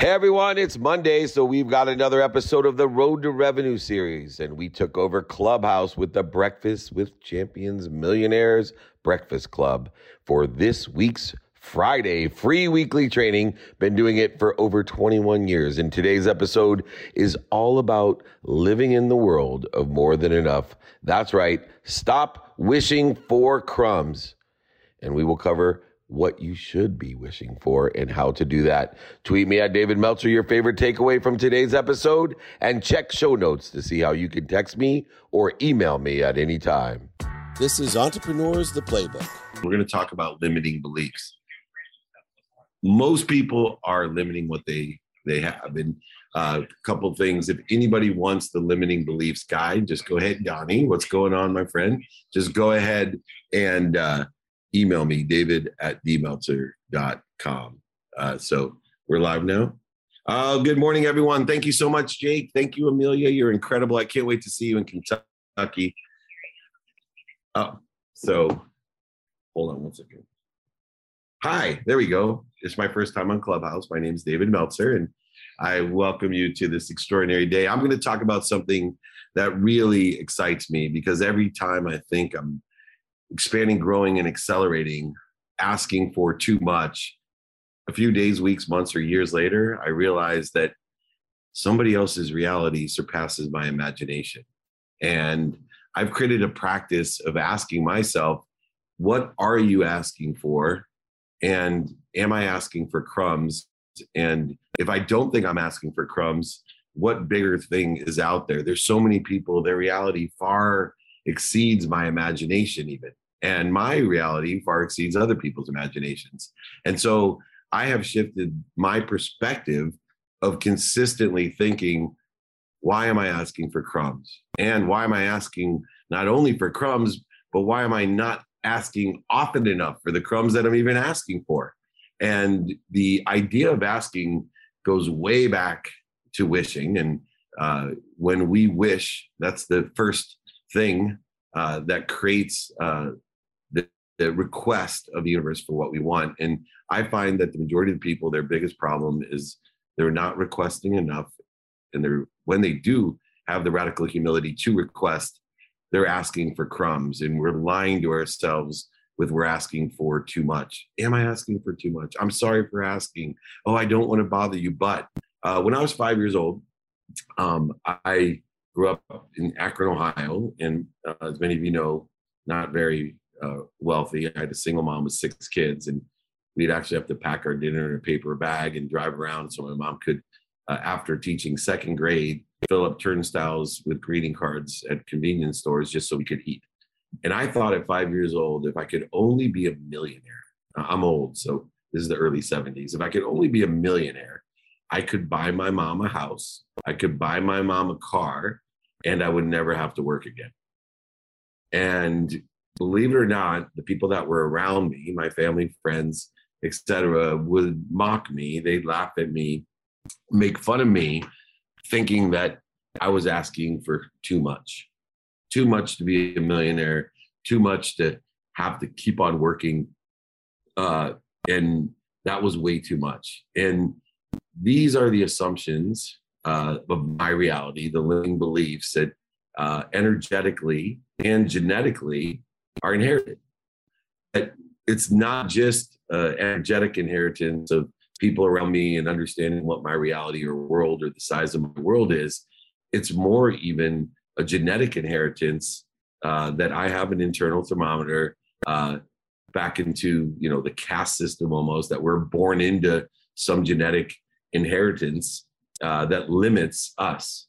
Hey everyone, it's Monday, so we've got another episode of the Road to Revenue series, and we took over Clubhouse with the Breakfast with Champions Millionaires Breakfast Club for this week's Friday free weekly training. Been doing it for over 21 years, and today's episode is all about living in the world of more than enough. That's right, stop wishing for crumbs, and we will cover what you should be wishing for and how to do that. Tweet me at David Meltzer your favorite takeaway from today's episode and check show notes to see how you can text me or email me at any time. This is Entrepreneurs the Playbook. We're going to talk about limiting beliefs. Most people are limiting what they they have. And a uh, couple things. If anybody wants the limiting beliefs guide, just go ahead, Donnie. What's going on, my friend? Just go ahead and uh, email me, david at dmeltzer.com. Uh, so we're live now. Uh, good morning, everyone. Thank you so much, Jake. Thank you, Amelia. You're incredible. I can't wait to see you in Kentucky. Oh, so hold on one second. Hi, there we go. It's my first time on Clubhouse. My name is David Meltzer, and I welcome you to this extraordinary day. I'm going to talk about something that really excites me because every time I think I'm expanding, growing, and accelerating, asking for too much. A few days, weeks, months, or years later, I realized that somebody else's reality surpasses my imagination. And I've created a practice of asking myself, what are you asking for? And am I asking for crumbs? And if I don't think I'm asking for crumbs, what bigger thing is out there? There's so many people, their reality far exceeds my imagination, even and my reality far exceeds other people's imaginations. And so I have shifted my perspective of consistently thinking, why am I asking for crumbs? And why am I asking not only for crumbs, but why am I not asking often enough for the crumbs that I'm even asking for? And the idea of asking goes way back to wishing. And uh, when we wish, that's the first thing uh, that creates uh, the request of the universe for what we want. And I find that the majority of people, their biggest problem is they're not requesting enough. And they're when they do have the radical humility to request, they're asking for crumbs. And we're lying to ourselves with we're asking for too much. Am I asking for too much? I'm sorry for asking. Oh, I don't want to bother you. But uh, when I was five years old, um, I grew up in Akron, Ohio, and uh, as many of you know, not very uh, wealthy. I had a single mom with six kids, and we'd actually have to pack our dinner in a paper bag and drive around so my mom could, uh, after teaching second grade, fill up turnstiles with greeting cards at convenience stores just so we could eat. And I thought at five years old, if I could only be a millionaire, I'm old, so this is the early 70s. If I could only be a millionaire, I could buy my mom a house, I could buy my mom a car, and I would never have to work again. And believe it or not, the people that were around me, my family, friends, etc., would mock me. They'd laugh at me, make fun of me, thinking that I was asking for too much, too much to be a millionaire, too much to have to keep on working, uh, and that was way too much. And these are the assumptions uh, of my reality, the limiting beliefs that uh, energetically and genetically are inherited. It's not just uh, energetic inheritance of people around me and understanding what my reality or world or the size of my world is. It's more even a genetic inheritance uh, that I have an internal thermometer uh, back into you know the caste system almost that we're born into some genetic inheritance uh, that limits us.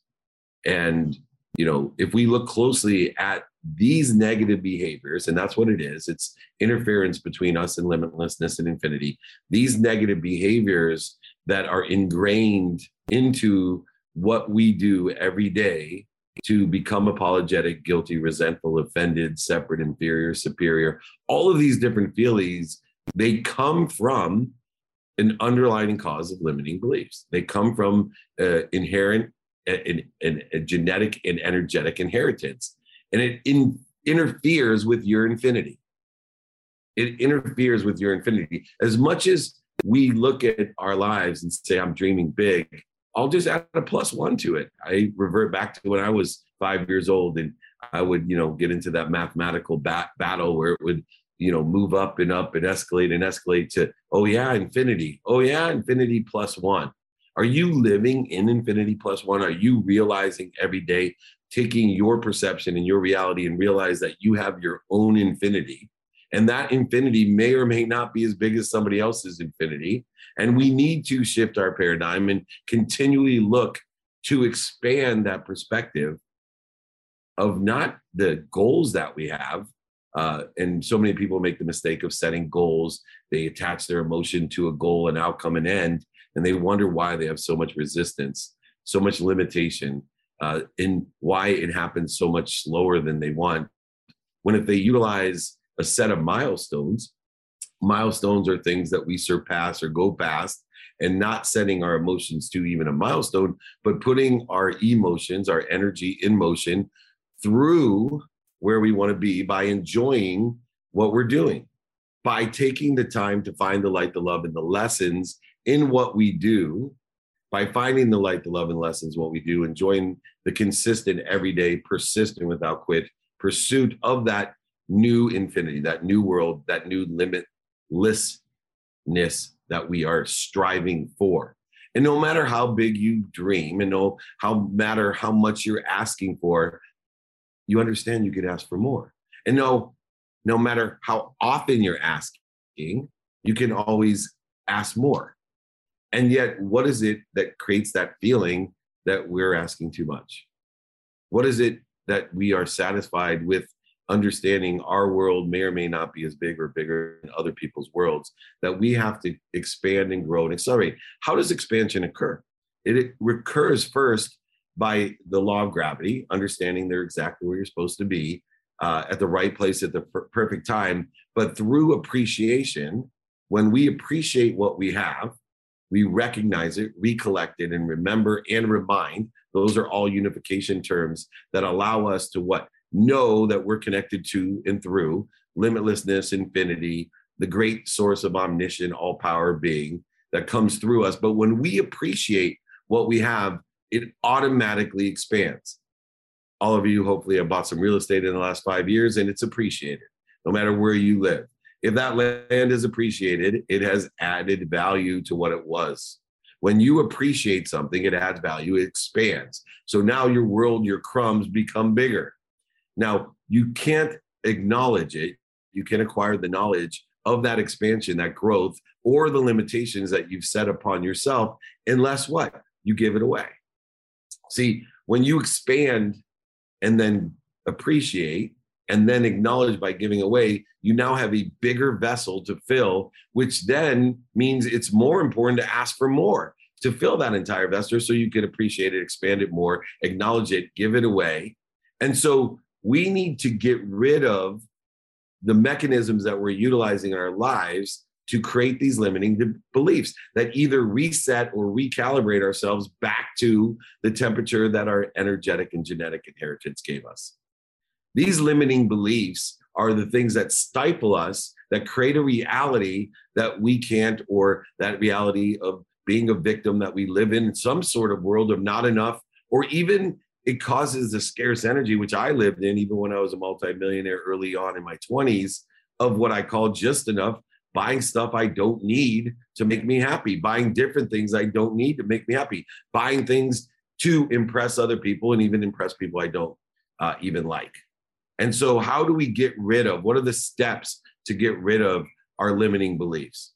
And you know if we look closely at these negative behaviors, and that's what it is it's interference between us and limitlessness and infinity. These negative behaviors that are ingrained into what we do every day to become apologetic, guilty, resentful, offended, separate, inferior, superior, all of these different feelings, they come from an underlying cause of limiting beliefs. They come from uh, inherent, a, a, a genetic and energetic inheritance and it in, interferes with your infinity. It interferes with your infinity. As much as we look at our lives and say, I'm dreaming big, I'll just add a plus one to it. I revert back to when I was five years old and I would, you know, get into that mathematical bat- battle where it would, you know, move up and up and escalate and escalate to, oh yeah, infinity. Oh yeah, infinity plus one. Are you living in infinity plus one? Are you realizing every day, taking your perception and your reality and realize that you have your own infinity? And that infinity may or may not be as big as somebody else's infinity. And we need to shift our paradigm and continually look to expand that perspective of not the goals that we have. Uh, and so many people make the mistake of setting goals. They attach their emotion to a goal, an outcome, an end, and they wonder why they have so much resistance, so much limitation, uh, why it happens so much slower than they want. When if they utilize a set of milestones, milestones are things that we surpass or go past and not setting our emotions to even a milestone, but putting our emotions, our energy in motion through where we want to be by enjoying what we're doing, by taking the time to find the light, the love, and the lessons in what we do, by finding the light, the love, and lessons what we do, enjoying the consistent, everyday, persistent, without quit pursuit of that new infinity, that new world, that new limitlessness that we are striving for. And no matter how big you dream and no how matter how much you're asking for, you understand you could ask for more. And no, no matter how often you're asking, you can always ask more. And yet, what is it that creates that feeling that we're asking too much? What is it that we are satisfied with understanding our world may or may not be as big or bigger than other people's worlds, that we have to expand and grow and accelerate? How does expansion occur? It, recurs first by the law of gravity, understanding they're exactly where you're supposed to be uh, at the right place at the per- perfect time. But through appreciation, when we appreciate what we have, we recognize it, recollect it, and remember and remind. Those are all unification terms that allow us to what? Know that we're connected to and through limitlessness, infinity, the great source of omniscient, all power being that comes through us. But when we appreciate what we have, it automatically expands. All of you hopefully have bought some real estate in the last five years and it's appreciated no matter where you live. If that land is appreciated, it has added value to what it was. When you appreciate something, it adds value, it expands. So now your world, your crumbs become bigger. Now, you can't acknowledge it. You can acquire the knowledge of that expansion, that growth, or the limitations that you've set upon yourself, unless what? You give it away. See, when you expand and then appreciate, and then acknowledge by giving away, you now have a bigger vessel to fill, which then means it's more important to ask for more to fill that entire vessel so you can appreciate it, expand it more, acknowledge it, give it away. And so we need to get rid of the mechanisms that we're utilizing in our lives to create these limiting beliefs that either reset or recalibrate ourselves back to the temperature that our energetic and genetic inheritance gave us. These limiting beliefs are the things that stifle us, that create a reality that we can't, or that reality of being a victim that we live in some sort of world of not enough, or even it causes the scarce energy, which I lived in even when I was a multimillionaire early on in my 20s, of what I call just enough, buying stuff I don't need to make me happy, buying different things I don't need to make me happy, buying things to impress other people and even impress people I don't uh, even like. And so, how do we get rid of what are the steps to get rid of our limiting beliefs?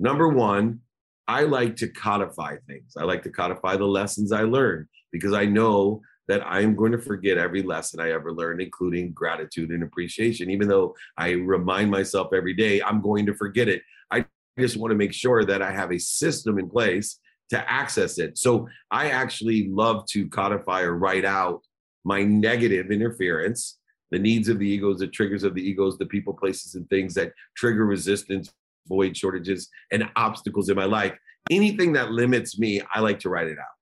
Number one, I like to codify things. I like to codify the lessons I learned because I know that I'm going to forget every lesson I ever learned, including gratitude and appreciation. Even though I remind myself every day, I'm going to forget it. I just want to make sure that I have a system in place to access it. So I actually love to codify or write out my negative interference the needs of the egos, the triggers of the egos, the people, places, and things that trigger resistance, void shortages, and obstacles in my life. Anything that limits me, I like to write it out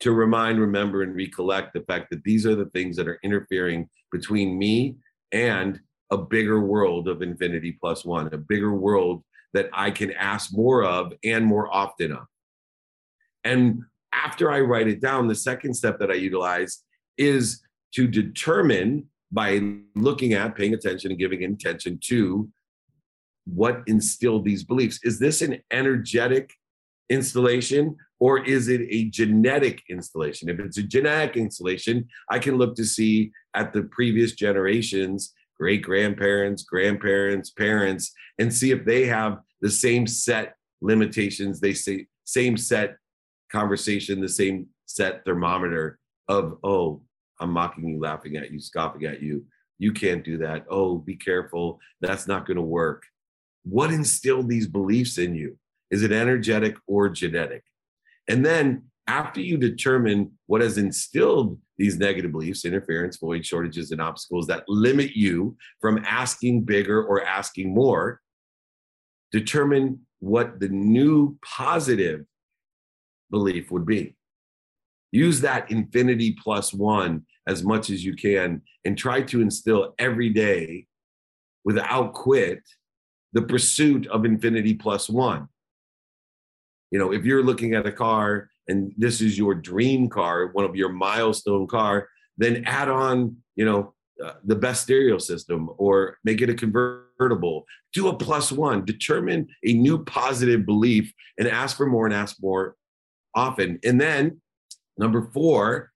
to remind, remember, and recollect the fact that these are the things that are interfering between me and a bigger world of infinity plus one, a bigger world that I can ask more of and more often of. And after I write it down, the second step that I utilize is to determine by looking at, paying attention, and giving attention to what instilled these beliefs. Is this an energetic installation or is it a genetic installation? If it's a genetic installation, I can look to see at the previous generations, great grandparents, grandparents, parents, and see if they have the same set limitations, they say same set conversation, the same set thermometer of, oh, I'm mocking you, laughing at you, scoffing at you. You can't do that. Oh, be careful. That's not going to work. What instilled these beliefs in you? Is it energetic or genetic? And then after you determine what has instilled these negative beliefs, interference, void, shortages, and obstacles that limit you from asking bigger or asking more, determine what the new positive belief would be. Use that infinity plus one as much as you can and try to instill every day without quit the pursuit of infinity plus one. You know, if you're looking at a car and this is your dream car, one of your milestone car, then add on, you know, uh, the best stereo system or make it a convertible. Do a plus one, determine a new positive belief and ask for more and ask more often. And then number four,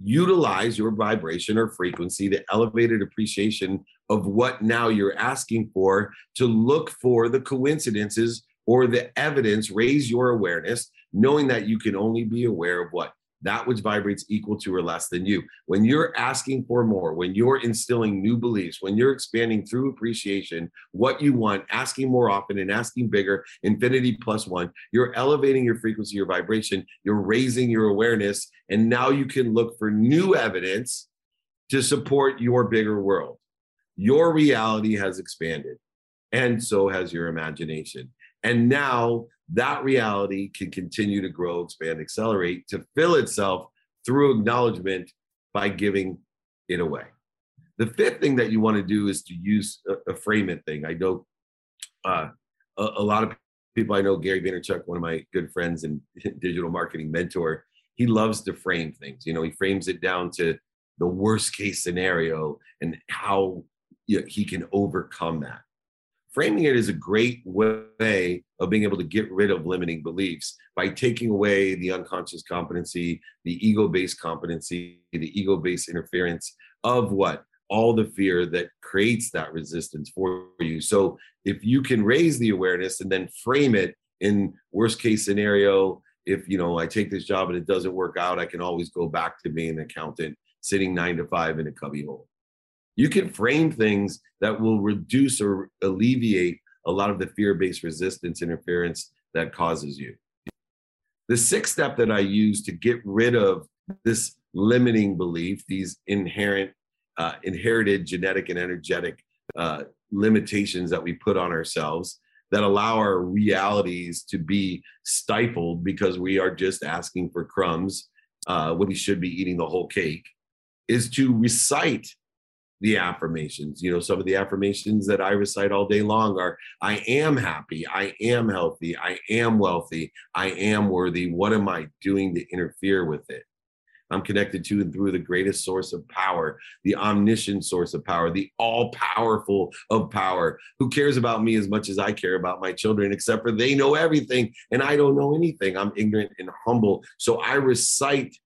utilize your vibration or frequency, the elevated appreciation of what now you're asking for to look for the coincidences or the evidence, raise your awareness, knowing that you can only be aware of what that which vibrates equal to or less than you. When you're asking for more, when you're instilling new beliefs, when you're expanding through appreciation, what you want, asking more often and asking bigger, infinity plus one, you're elevating your frequency, your vibration, you're raising your awareness, and now you can look for new evidence to support your bigger world. Your reality has expanded, and so has your imagination. And now that reality can continue to grow, expand, accelerate to fill itself through acknowledgement by giving it away. The fifth thing that you want to do is to use a, a frame it thing. I know uh, a, a, lot of people I know, Gary Vaynerchuk, one of my good friends and digital marketing mentor, he loves to frame things. You know, he frames it down to the worst case scenario and how you know, he can overcome that framing it is a great way of being able to get rid of limiting beliefs by taking away the unconscious competency, the ego based competency, the ego based interference of what? All the fear that creates that resistance for you. So if you can raise the awareness and then frame it in worst case scenario, if you know I take this job and it doesn't work out, I can always go back to being an accountant sitting nine to five in a cubbyhole. You can frame things that will reduce or alleviate a lot of the fear based resistance interference that causes you. The sixth step that I use to get rid of this limiting belief, these inherent, uh, inherited genetic and energetic uh, limitations that we put on ourselves that allow our realities to be stifled because we are just asking for crumbs uh, when we should be eating the whole cake, is to recite the affirmations. You know, some of the affirmations that I recite all day long are I am happy, I am healthy, I am wealthy, I am worthy. What am I doing to interfere with it? I'm connected to and through the greatest source of power, the omniscient source of power, the all powerful of power. Who cares about me as much as I care about my children, except for they know everything and I don't know anything. I'm ignorant and humble. So I recite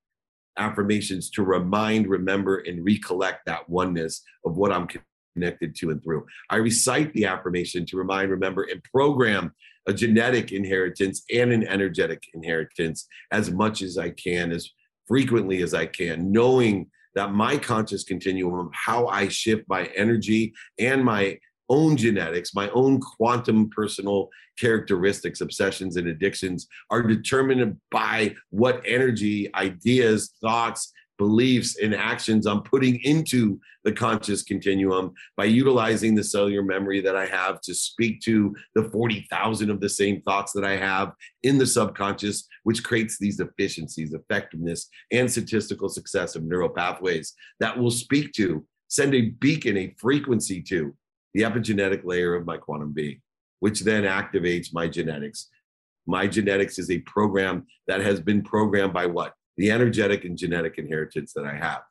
affirmations to remind, remember, and recollect that oneness of what I'm connected to and through. I recite the affirmation to remind, remember, and program a genetic inheritance and an energetic inheritance as much as I can, as frequently as I can, knowing that my conscious continuum how I shift my energy and my own genetics, my own quantum personal characteristics, obsessions, and addictions are determined by what energy, ideas, thoughts, beliefs, and actions I'm putting into the conscious continuum by utilizing the cellular memory that I have to speak to the 40,000 of the same thoughts that I have in the subconscious, which creates these efficiencies, effectiveness, and statistical success of neural pathways that will speak to, send a beacon, a frequency to the epigenetic layer of my quantum being. which then activates my genetics. My genetics is a program that has been programmed by what? The energetic and genetic inheritance that I have.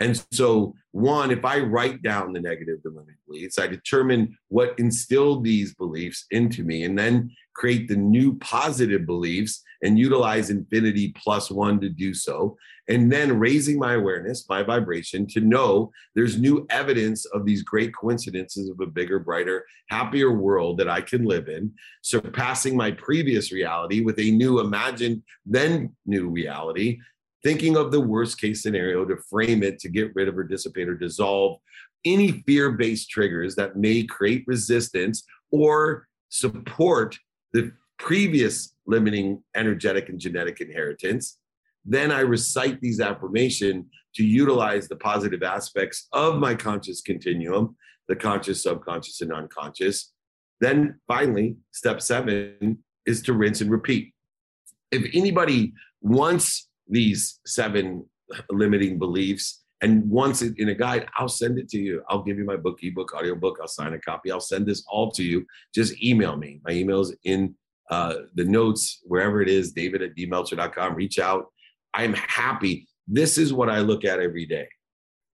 And so, one, if I write down the negative limiting beliefs, I determine what instilled these beliefs into me and then create the new positive beliefs and utilize infinity plus one to do so. And then raising my awareness, my vibration to know there's new evidence of these great coincidences of a bigger, brighter, happier world that I can live in, surpassing my previous reality with a new imagined, then new reality thinking of the worst case scenario to frame it to get rid of or dissipate or dissolve any fear based triggers that may create resistance or support the previous limiting energetic and genetic inheritance. Then I recite these affirmation to utilize the positive aspects of my conscious continuum, the conscious, subconscious, and unconscious. Then finally, step seven is to rinse and repeat. If anybody wants these seven limiting beliefs. And once it, in a guide, I'll send it to you. I'll give you my book, ebook, audiobook. I'll sign a copy. I'll send this all to you. Just email me. My email is in uh, the notes, wherever it is, david at dmeltzer.com. Reach out. I'm happy. This is what I look at every day.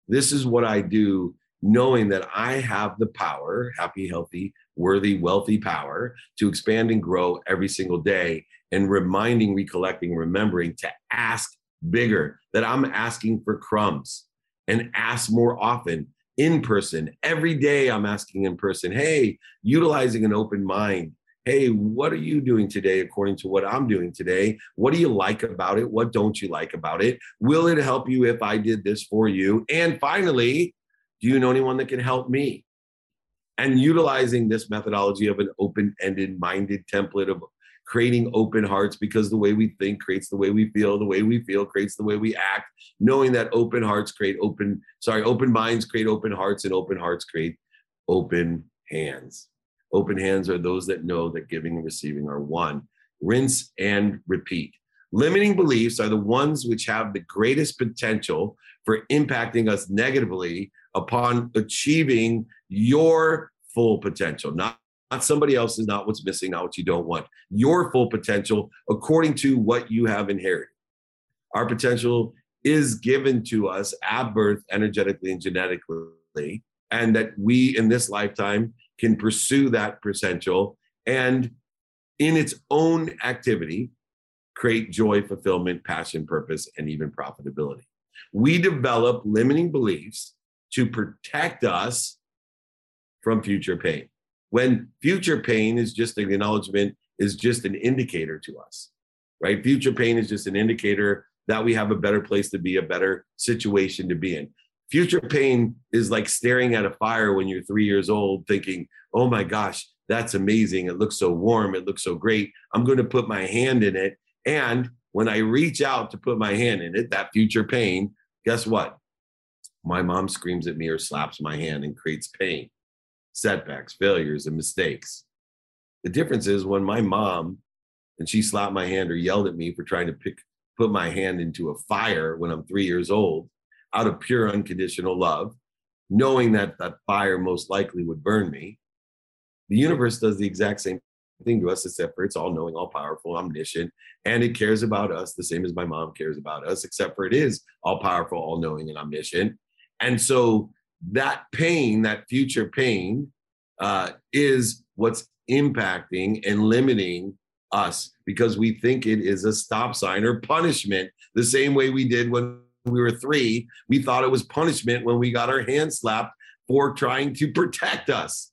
This is what I do, knowing that I have the power, happy, healthy, worthy, wealthy power to expand and grow every single day and reminding, recollecting, remembering to ask bigger, that I'm asking for crumbs and ask more often in person. Every day I'm asking in person, hey, utilizing an open mind. Hey, what are you doing today according to what I'm doing today? What do you like about it? What don't you like about it? Will it help you if I did this for you? And finally, do you know anyone that can help me? And utilizing this methodology of an open ended minded template of creating open hearts because the way we think creates the way we feel. The way we feel creates the way we act. Knowing that open hearts create open sorry open minds create open hearts and open hearts create open hands. Open hands are those that know that giving and receiving are one. Rinse and repeat. Limiting beliefs are the ones which have the greatest potential for impacting us negatively upon achieving your full potential not not somebody else's, not what's missing, not what you don't want. Your full potential according to what you have inherited. Our potential is given to us at birth, energetically and genetically, and that we in this lifetime can pursue that potential and in its own activity create joy, fulfillment, passion, purpose, and even profitability. We develop limiting beliefs to protect us from future pain when future pain is just an acknowledgement is just an indicator to us right? Future pain is just an indicator that we have a better place to be a better situation to be in. Future pain is like staring at a fire when you're three years old thinking oh my gosh that's amazing. It looks so warm. It looks so great. I'm going to put my hand in it. And when i reach out to put my hand in it that future pain guess what? My mom screams at me or slaps my hand and creates pain setbacks, failures, and mistakes. The difference is when my mom and she slapped my hand or yelled at me for trying to pick put my hand into a fire when I'm three years old out of pure unconditional love, knowing that that fire most likely would burn me. The universe does the exact same thing to us, except for it's all knowing, all powerful, omniscient, and it cares about us the same as my mom cares about us, except for it is all powerful, all knowing, and omniscient. And so that pain, that future pain, uh, is what's impacting and limiting us because we think it is a stop sign or punishment, the same way we did when we were three. We thought it was punishment when we got our hand slapped for trying to protect us.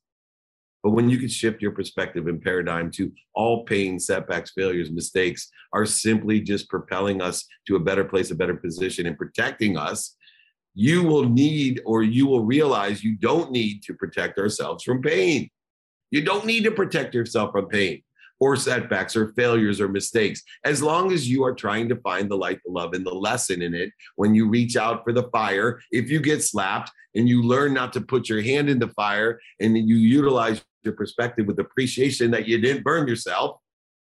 But when you can shift your perspective and paradigm to all pain, setbacks, failures, mistakes are simply just propelling us to a better place, a better position, and protecting us, you will need or you will realize you don't need to protect ourselves from pain. You don't need to protect yourself from pain or setbacks or failures or mistakes. As long as you are trying to find the light, the love, and the lesson in it, when you reach out for the fire, if you get slapped and you learn not to put your hand in the fire and you utilize your perspective with appreciation that you didn't burn yourself,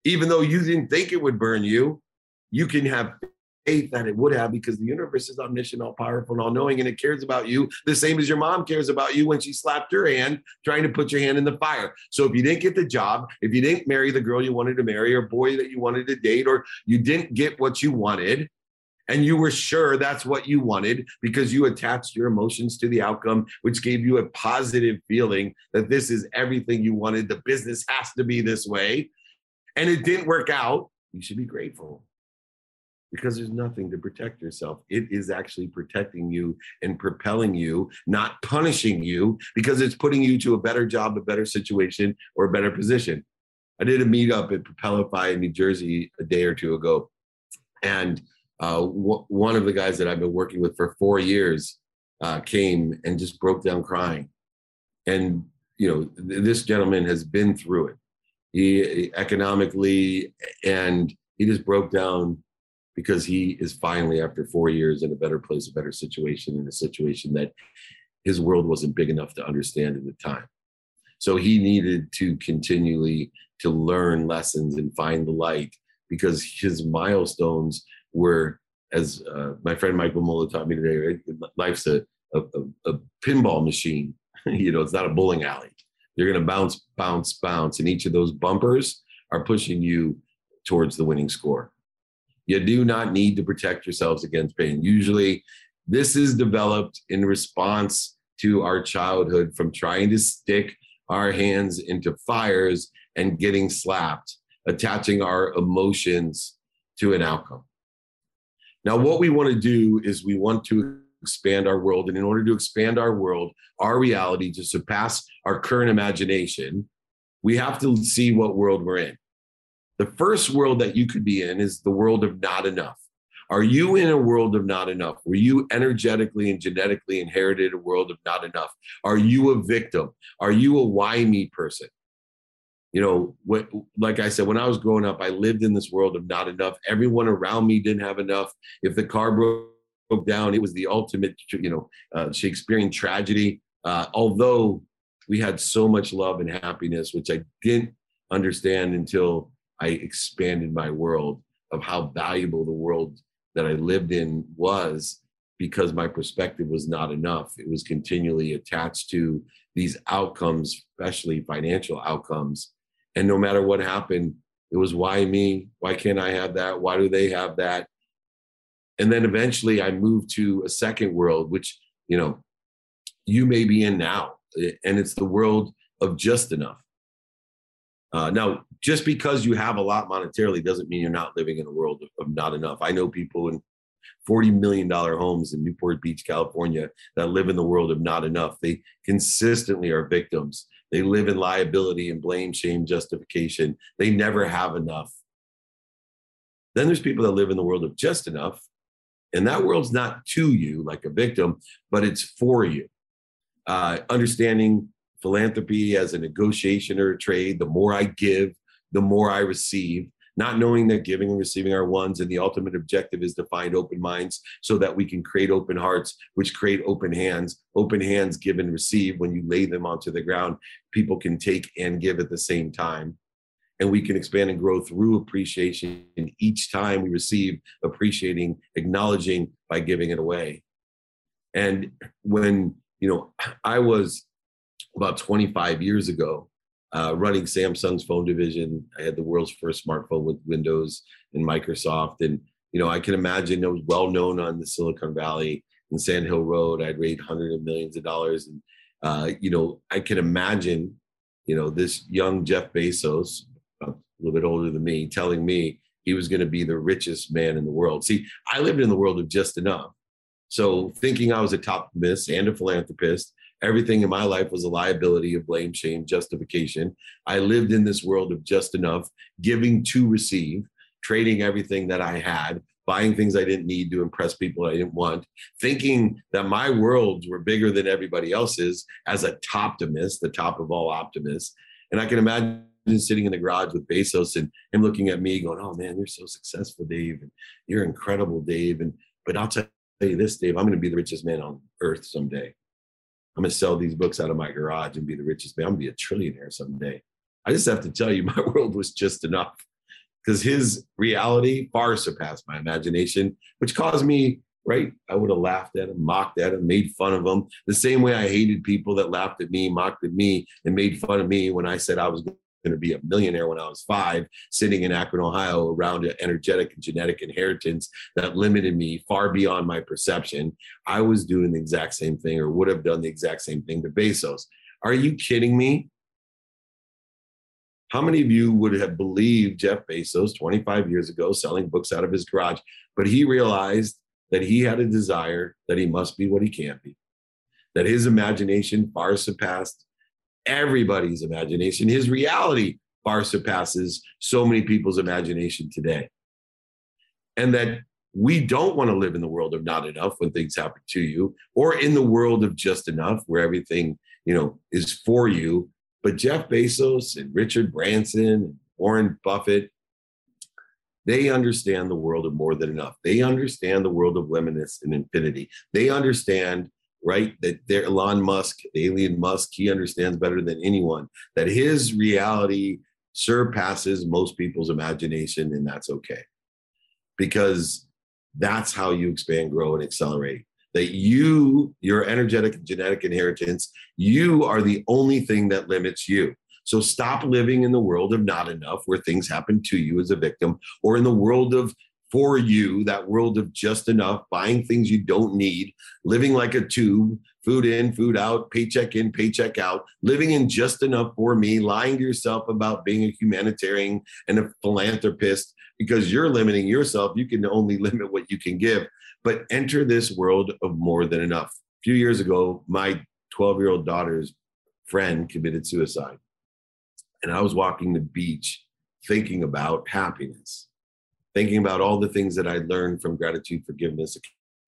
even though you didn't think it would burn you, you can have faith that it would have because the universe is omniscient, all powerful, and all knowing, and it cares about you the same as your mom cares about you when she slapped your hand trying to put your hand in the fire. So if you didn't get the job, if you didn't marry the girl you wanted to marry or boy that you wanted to date, or you didn't get what you wanted, and you were sure that's what you wanted because you attached your emotions to the outcome, which gave you a positive feeling that this is everything you wanted. The business has to be this way. And it didn't work out. You should be grateful because there's nothing to protect yourself. It is actually protecting you and propelling you, not punishing you because it's putting you to a better job, a better situation, or a better position. I did a meetup at Propelify in New Jersey a day or two ago. And uh, w- one of the guys that I've been working with for four years uh, came and just broke down crying. And, you know, th- this gentleman has been through it. He economically, and he just broke down because he is finally, after four years, in a better place, a better situation, in a situation that his world wasn't big enough to understand at the time. So he needed to continually to learn lessons and find the light because his milestones were, as uh, my friend Michael Mola taught me today, right? life's a, a, a pinball machine. you know, it's not a bowling alley. You're going to bounce, bounce, bounce, and each of those bumpers are pushing you towards the winning score. You do not need to protect yourselves against pain. Usually, this is developed in response to our childhood from trying to stick our hands into fires and getting slapped, attaching our emotions to an outcome. Now, what we want to do is we want to expand our world. And in order to expand our world, our reality to surpass our current imagination, we have to see what world we're in. The first world that you could be in is the world of not enough. Are you in a world of not enough? Were you energetically and genetically inherited a world of not enough? Are you a victim? Are you a why me person? you know what like i said when i was growing up i lived in this world of not enough everyone around me didn't have enough if the car broke down it was the ultimate you know uh, shakespearean tragedy uh, although we had so much love and happiness which i didn't understand until i expanded my world of how valuable the world that i lived in was because my perspective was not enough it was continually attached to these outcomes especially financial outcomes and no matter what happened, it was why me? Why can't I have that? Why do they have that? And then eventually I moved to a second world, which, you know, you may be in now. And it's the world of just enough. Uh, now, just because you have a lot monetarily doesn't mean you're not living in a world of, of not enough. I know people in $40 million homes in Newport Beach, California that live in the world of not enough. They consistently are victims they live in liability and blame, shame, justification. They never have enough. Then there's people that live in the world of just enough. And that world's not to you like a victim, but it's for you. Uh, understanding philanthropy as a negotiation or a trade, the more I give, the more I receive not knowing that giving and receiving are ones and the ultimate objective is to find open minds so that we can create open hearts which create open hands. Open hands give and receive. When you lay them onto the ground people can take and give at the same time. And we can expand and grow through appreciation. And each time we receive appreciating acknowledging by giving it away. And when you know i was about 25 years ago uh, running Samsung's phone division. I had the world's first smartphone with Windows and Microsoft. And, you know, I can imagine it was well known on the Silicon Valley in Sand Hill Road. I'd raised hundreds of millions of dollars. And, uh, you know, I can imagine, you know, this young Jeff Bezos, a little bit older than me, telling me he was going to be the richest man in the world. See, I lived in the world of just enough. So thinking I was a top and a philanthropist, Everything in my life was a liability of blame, shame, justification. I lived in this world of just enough, giving to receive, trading everything that I had, buying things I didn't need to impress people I didn't want, thinking that my worlds were bigger than everybody else's as a optimist, the top of all optimists. And I can imagine sitting in the garage with Bezos and him looking at me going, Oh man, you're so successful, Dave. And you're incredible, Dave. And but I'll tell you this, Dave, I'm going to be the richest man on earth someday. I'm gonna sell these books out of my garage and be the richest man. I'm gonna be a trillionaire someday. I just have to tell you, my world was just enough. because his reality far surpassed my imagination, which caused me, right? I would have laughed at him, mocked at him, made fun of him, the same way I hated people that laughed at me, mocked at me, and made fun of me when I said I was going to be a millionaire when I was five, sitting in Akron, Ohio, around an energetic and genetic inheritance that limited me far beyond my perception. I was doing the exact same thing or would have done the exact same thing to Bezos. Are you kidding me? How many of you would have believed Jeff Bezos 25 years ago selling books out of his garage? But he realized that he had a desire that he must be what he can't be, that his imagination far surpassed everybody's imagination. His reality far surpasses so many people's imagination today. And that we don't want to live in the world of not enough when things happen to you, or in the world of just enough where everything, you know, is for you. But Jeff Bezos and Richard Branson and Warren Buffett, they understand the world of more than enough. They understand the world of limitless and infinity. They understand right? That there, Elon Musk, the alien Musk, he understands better than anyone that his reality surpasses most people's imagination, and that's okay. Because that's how you expand, grow, and accelerate. That you, your energetic and genetic inheritance, you are the only thing that limits you. So stop living in the world of not enough, where things happen to you as a victim, or in the world of for you, that world of just enough, buying things you don't need, living like a tube, food in, food out, paycheck in, paycheck out, living in just enough for me, lying to yourself about being a humanitarian and a philanthropist because you're limiting yourself. You can only limit what you can give, but enter this world of more than enough. A few years ago, my 12 year old daughter's friend committed suicide. And I was walking the beach thinking about happiness thinking about all the things that I learned from gratitude, forgiveness,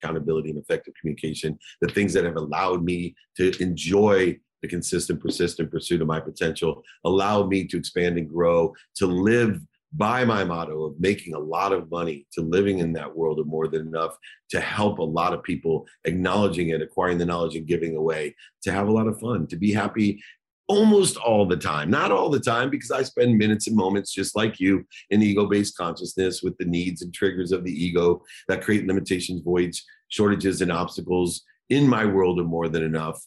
accountability, and effective communication, the things that have allowed me to enjoy the consistent, persistent pursuit of my potential, allowed me to expand and grow, to live by my motto of making a lot of money, to living in that world of more than enough, to help a lot of people, acknowledging it, acquiring the knowledge and giving away, to have a lot of fun, to be happy almost all the time. Not all the time, because I spend minutes and moments just like you in ego based consciousness with the needs and triggers of the ego that create limitations, voids, shortages, and obstacles in my world of more than enough.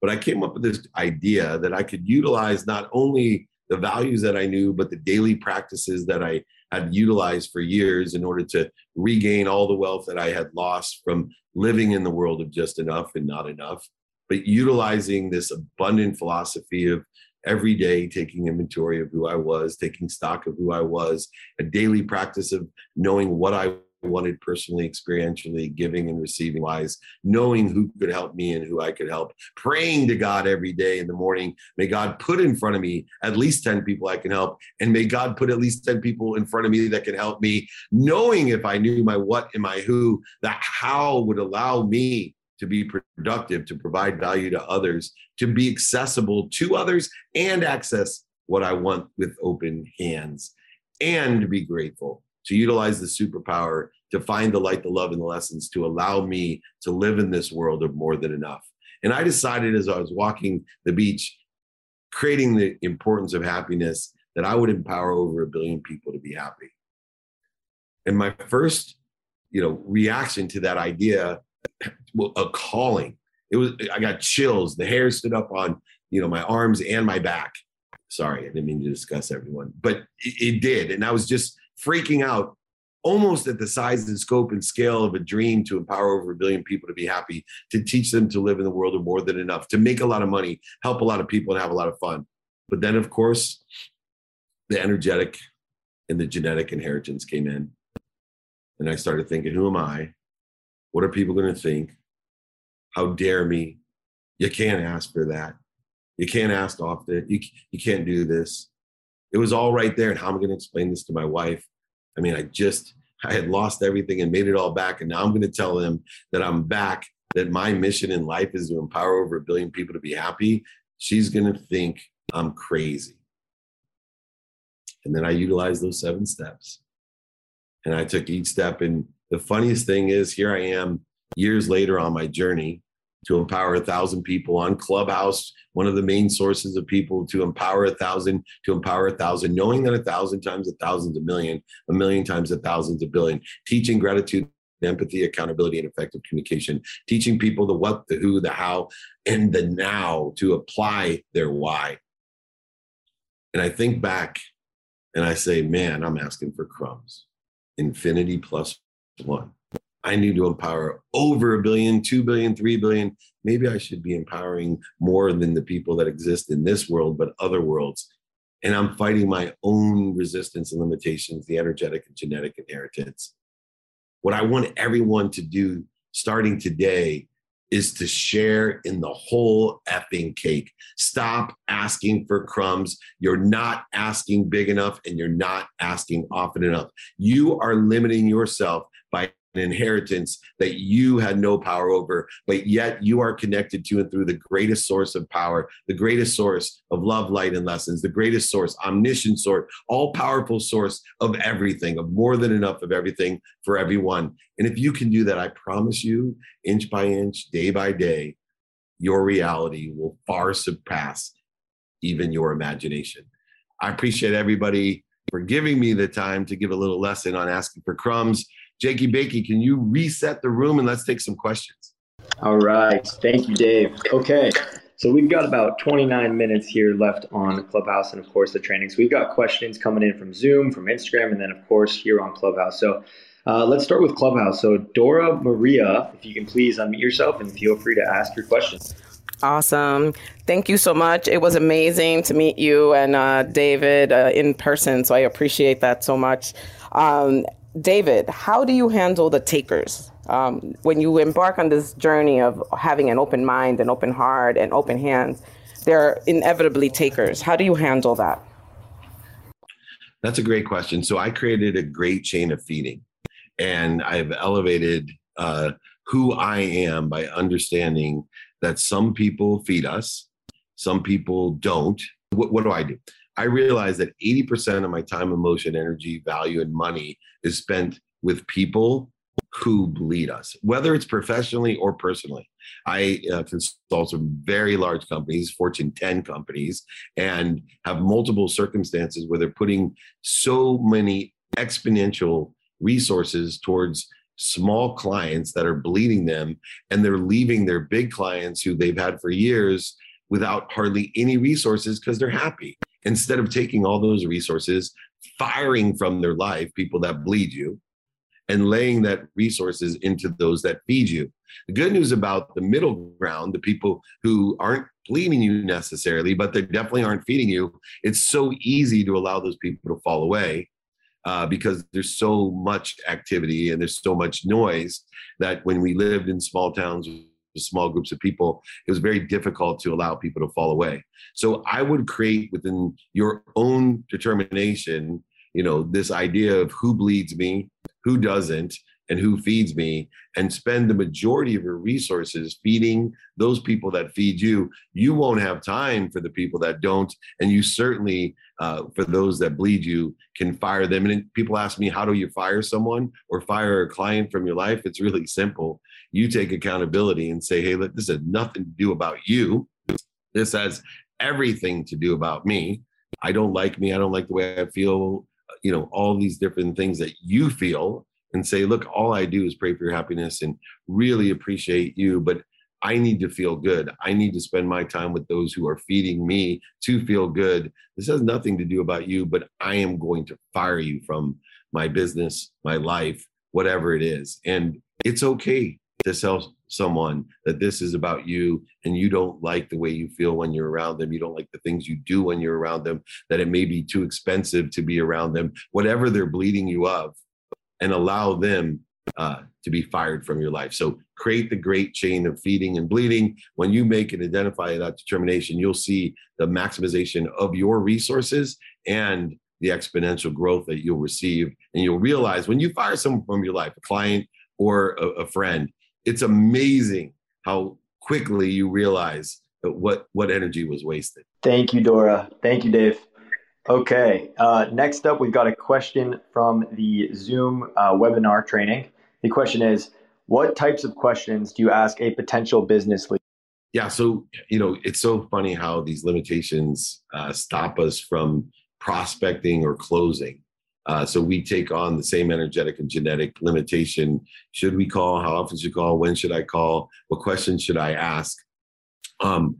But I came up with this idea that I could utilize not only the values that I knew, but the daily practices that I had utilized for years in order to regain all the wealth that I had lost from living in the world of just enough and not enough but utilizing this abundant philosophy of every day taking inventory of who I was, taking stock of who I was, a daily practice of knowing what I wanted personally, experientially, giving and receiving wise, knowing who could help me and who I could help, praying to God every day in the morning. May God put in front of me at least 10 people I can help, and may God put at least 10 people in front of me that can help me, knowing if I knew my what and my who, that how would allow me to be productive, to provide value to others, to be accessible to others, and access what I want with open hands, and be grateful, to utilize the superpower, to find the light, the love, and the lessons to allow me to live in this world of more than enough. And I decided as I was walking the beach, creating the importance of happiness, that I would empower over a billion people to be happy. And my first, you know, reaction to that idea a calling. It was I got chills. The hair stood up on you know my arms and my back. Sorry, I didn't mean to discuss everyone, but it, it did, and I was just freaking out almost at the size and scope and scale of a dream to empower over a billion people to be happy, to teach them to live in the world of more than enough, to make a lot of money, help a lot of people, and have a lot of fun. But then, of course, the energetic and the genetic inheritance came in. And I started thinking, who am I? What are people going to think? How dare me? You can't ask for that. You can't ask off often. You, you can't do this. It was all right there. And how am I going to explain this to my wife? I mean, I just, I had lost everything and made it all back. And now I'm going to tell them that I'm back, that my mission in life is to empower over a billion people to be happy. She's going to think I'm crazy. And then I utilized those seven steps. And I took each step and the funniest thing is, here I am years later on my journey, to empower a thousand people on Clubhouse, one of the main sources of people to empower a thousand, to empower a thousand, knowing that a thousand times a thousand a million, a million times a thousand a billion, teaching gratitude, empathy, accountability, and effective communication, teaching people the what, the who, the how, and the now to apply their why. And I think back and I say, man, I'm asking for crumbs. Infinity plus one. I need to empower over a billion, two billion, three billion. Maybe I should be empowering more than the people that exist in this world, but other worlds. And I'm fighting my own resistance and limitations, the energetic and genetic inheritance. What I want everyone to do starting today is to share in the whole effing cake. Stop asking for crumbs. You're not asking big enough and you're not asking often enough. You are limiting yourself by an inheritance that you had no power over, but yet you are connected to and through the greatest source of power, the greatest source of love, light, and lessons, the greatest source, omniscient source, all powerful source of everything, of more than enough of everything for everyone. And if you can do that, I promise you, inch by inch, day by day, your reality will far surpass even your imagination. I appreciate everybody for giving me the time to give a little lesson on asking for crumbs. Jakey Bakey, can you reset the room and let's take some questions? All right. Thank you, Dave. Okay. So we've got about 29 minutes here left on Clubhouse and, of course, the training. So we've got questions coming in from Zoom, from Instagram, and then, of course, here on Clubhouse. So uh, let's start with Clubhouse. So, Dora Maria, if you can please unmute yourself and feel free to ask your questions. Awesome. Thank you so much. It was amazing to meet you and uh, David uh, in person. So I appreciate that so much. Um, David, how do you handle the takers? Um, when you embark on this journey of having an open mind, an open heart, and open hands, there are inevitably takers. How do you handle that? That's a great question. So I created a great chain of feeding, and I've elevated uh, who I am by understanding that some people feed us, some people don't. What, what do I do? I realize that 80% of my time, emotion, energy, value, and money is spent with people who bleed us, whether it's professionally or personally. I uh, consult some very large companies, Fortune 10 companies, and have multiple circumstances where they're putting so many exponential resources towards small clients that are bleeding them, and they're leaving their big clients who they've had for years without hardly any resources because they're happy instead of taking all those resources, firing from their life people that bleed you, and laying that resources into those that feed you. The good news about the middle ground, the people who aren't bleeding you necessarily, but they definitely aren't feeding you, it's so easy to allow those people to fall away uh, because there's so much activity and there's so much noise that when we lived in small towns small groups of people, it was very difficult to allow people to fall away. So I would create within your own determination, you know, this idea of who bleeds me, who doesn't, and who feeds me and spend the majority of your resources feeding those people that feed you you won't have time for the people that don't and you certainly uh, for those that bleed you can fire them. And people ask me how do you fire someone or fire a client from your life? It's really simple. You take accountability and say hey look this has nothing to do about you. This has everything to do about me. I don't like me. I don't like the way i feel. You know all these different things that you feel and say, look, all I do is pray for your happiness and really appreciate you, but I need to feel good. I need to spend my time with those who are feeding me to feel good. This has nothing to do about you, but I am going to fire you from my business, my life, whatever it is. And it's okay to tell someone that this is about you and you don't like the way you feel when you're around them. You don't like the things you do when you're around them, that it may be too expensive to be around them, whatever they're bleeding you of and allow them uh, to be fired from your life. So create the great chain of feeding and bleeding. When you make and identify that determination, you'll see the maximization of your resources and the exponential growth that you'll receive. And you'll realize when you fire someone from your life, a client or a, a friend, it's amazing how quickly you realize what what energy was wasted. Thank you, Dora. Thank you, Dave. Okay. Uh, next up, we've got a question from the Zoom uh, webinar training. The question is what types of questions do you ask a potential business leader? Yeah, so you know, it's so funny how these limitations uh, stop us from prospecting or closing. Uh, so we take on the same energetic and genetic limitation. Should we call? How often should you call? When should I call? What questions should I ask? Um,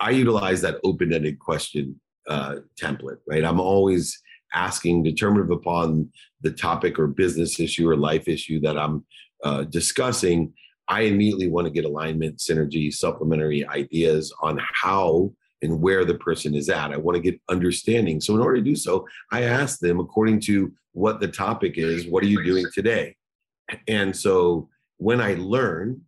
I utilize that open-ended question uh, template, right? I'm always asking, determinative upon the topic or business issue or life issue that I'm uh, discussing. I immediately want to get alignment, synergy, supplementary ideas on how and where the person is at. I want to get understanding. So, in order to do so, I ask them according to what the topic is, what are you doing today? And so, when I learn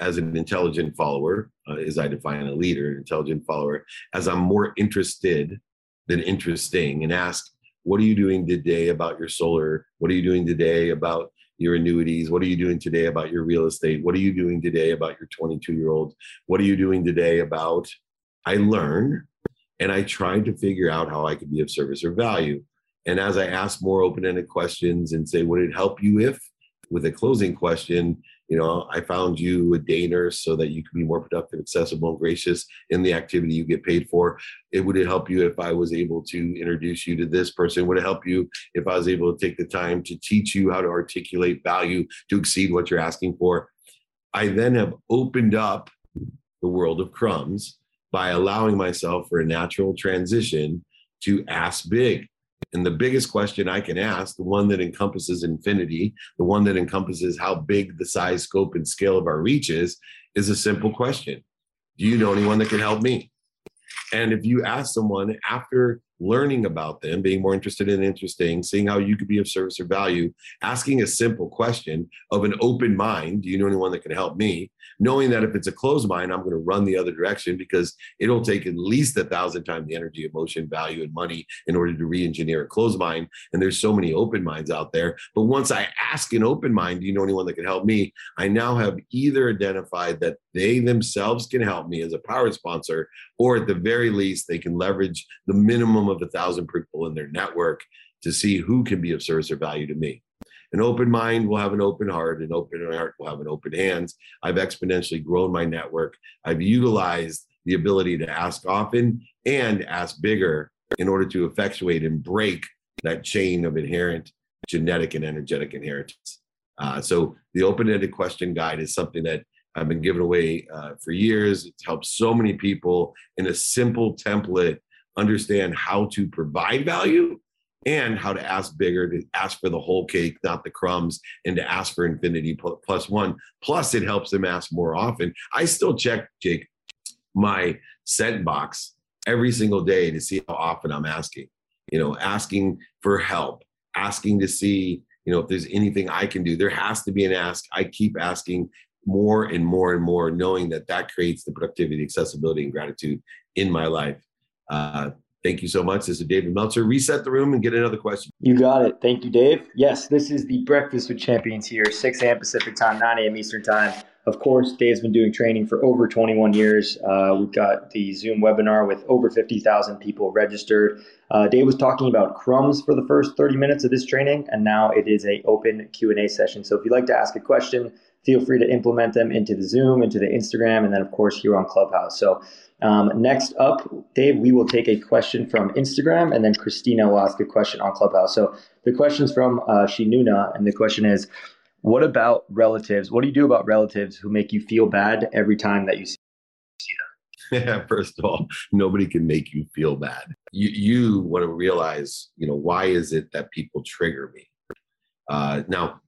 as an intelligent follower, uh, as I define a leader, an intelligent follower, as I'm more interested than interesting and ask, what are you doing today about your solar? What are you doing today about your annuities? What are you doing today about your real estate? What are you doing today about your 22 year old? What are you doing today about? I learn and I tried to figure out how I could be of service or value. And as I ask more open ended questions and say, would it help you if, with a closing question, you know, I found you a day nurse so that you can be more productive, accessible, and gracious in the activity you get paid for. It would help you if I was able to introduce you to this person? Would it help you if I was able to take the time to teach you how to articulate value to exceed what you're asking for? I then have opened up the world of crumbs by allowing myself for a natural transition to ask big and the biggest question I can ask, the one that encompasses infinity, the one that encompasses how big the size, scope, and scale of our reach is, is a simple question Do you know anyone that can help me? And if you ask someone after learning about them, being more interested in interesting, seeing how you could be of service or value, asking a simple question of an open mind do you know anyone that can help me? Knowing that if it's a closed mind, I'm going to run the other direction because it'll take at least a thousand times the energy, emotion, value, and money in order to re engineer a closed mind. And there's so many open minds out there. But once I ask an open mind, do you know anyone that can help me? I now have either identified that they themselves can help me as a power sponsor, or at the very least, they can leverage the minimum of a thousand people in their network to see who can be of service or value to me. An open mind will have an open heart, an open heart will have an open hands. I've exponentially grown my network. I've utilized the ability to ask often and ask bigger in order to effectuate and break that chain of inherent genetic and energetic inheritance. Uh, so the open-ended question guide is something that I've been giving away uh, for years. It's helped so many people in a simple template understand how to provide value and how to ask bigger, to ask for the whole cake, not the crumbs, and to ask for infinity plus one. Plus, it helps them ask more often. I still check, Jake, my sent box every single day to see how often I'm asking, you know, asking for help, asking to see, you know, if there's anything I can do. There has to be an ask. I keep asking more and more and more, knowing that that creates the productivity, accessibility, and gratitude in my life. Uh, thank you so much. This is David Meltzer. Reset the room and get another question. You got it. Thank you, Dave. Yes, this is the Breakfast with Champions here, 6 a.m. Pacific time, 9 a.m. Eastern time. Of course, Dave's been doing training for over 21 years. Uh, we've got the Zoom webinar with over 50,000 people registered. Uh, Dave was talking about crumbs for the first 30 minutes of this training, and now it is a open Q&A session. So if you'd like to ask a question, feel free to implement them into the Zoom, into the Instagram, and then of course here on Clubhouse. So um, next up, Dave, we will take a question from Instagram, and then Christina will ask a question on Clubhouse. So the question's from uh, Shinuna, and the question is, what about relatives? What do you do about relatives who make you feel bad every time that you see them? Yeah, first of all, nobody can make you feel bad. You you want to realize, you know, why is it that people trigger me? Uh, now,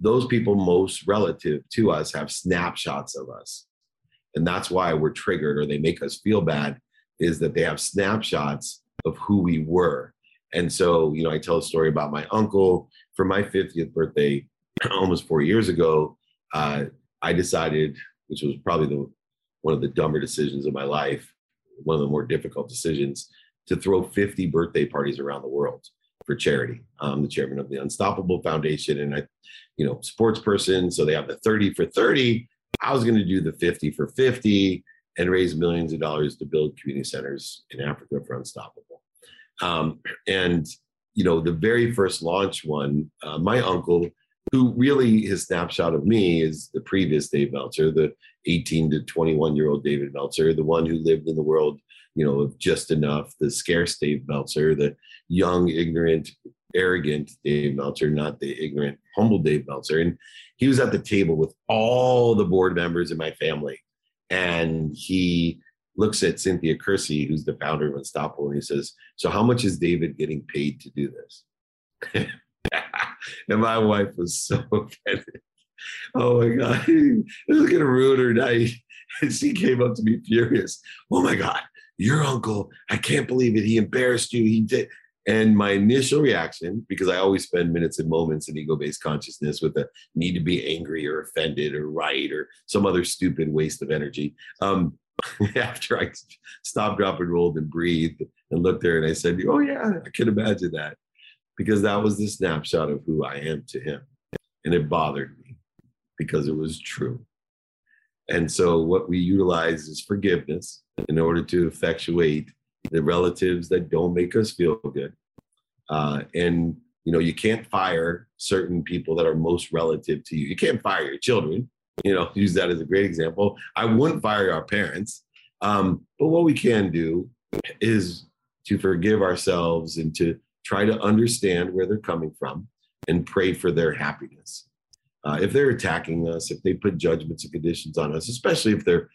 those people most relative to us have snapshots of us and that's why we're triggered or they make us feel bad is that they have snapshots of who we were and so you know i tell a story about my uncle for my 50th birthday almost four years ago uh, i decided which was probably the one of the dumber decisions of my life one of the more difficult decisions to throw 50 birthday parties around the world for charity. I'm the chairman of the Unstoppable Foundation, and I, you know, sports person. So they have the 30 for 30. I was going to do the 50 for 50 and raise millions of dollars to build community centers in Africa for Unstoppable. Um, and you know, the very first launch one, uh, my uncle who really his snapshot of me is the previous Dave Meltzer, the 18 to 21 year old David Meltzer, the one who lived in the world, you know, of just enough, the scarce Dave Meltzer, the young, ignorant, arrogant Dave Meltzer, not the ignorant, humble Dave Meltzer. And he was at the table with all the board members in my family. And he looks at Cynthia Kersey, who's the founder of Unstoppable, and he says, So, how much is David getting paid to do this? and my wife was so offended. Oh my God, this is going to ruin her night. And she came up to me furious. Oh my God, your uncle, I can't believe it. He embarrassed you. He did. And my initial reaction, because I always spend minutes and moments in ego based consciousness with a need to be angry or offended or right or some other stupid waste of energy. Um, after I stopped, dropped, and rolled and breathed and looked there and I said, Oh, yeah, I can imagine that. Because that was the snapshot of who I am to him. And it bothered me because it was true. And so, what we utilize is forgiveness in order to effectuate the relatives that don't make us feel good. Uh, and you know, you can't fire certain people that are most relative to you. You can't fire your children. You know, use that as a great example. I wouldn't fire our parents. Um, but what we can do is to forgive ourselves and to try to understand where they're coming from and pray for their happiness. Uh, if they're attacking us, if they put judgments and conditions on us, especially if their you